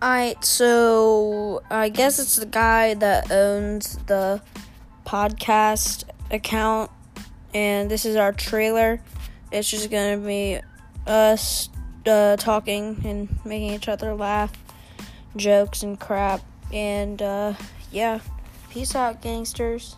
Alright, so I guess it's the guy that owns the podcast account, and this is our trailer. It's just gonna be us uh, talking and making each other laugh, jokes and crap, and uh, yeah. Peace out, gangsters.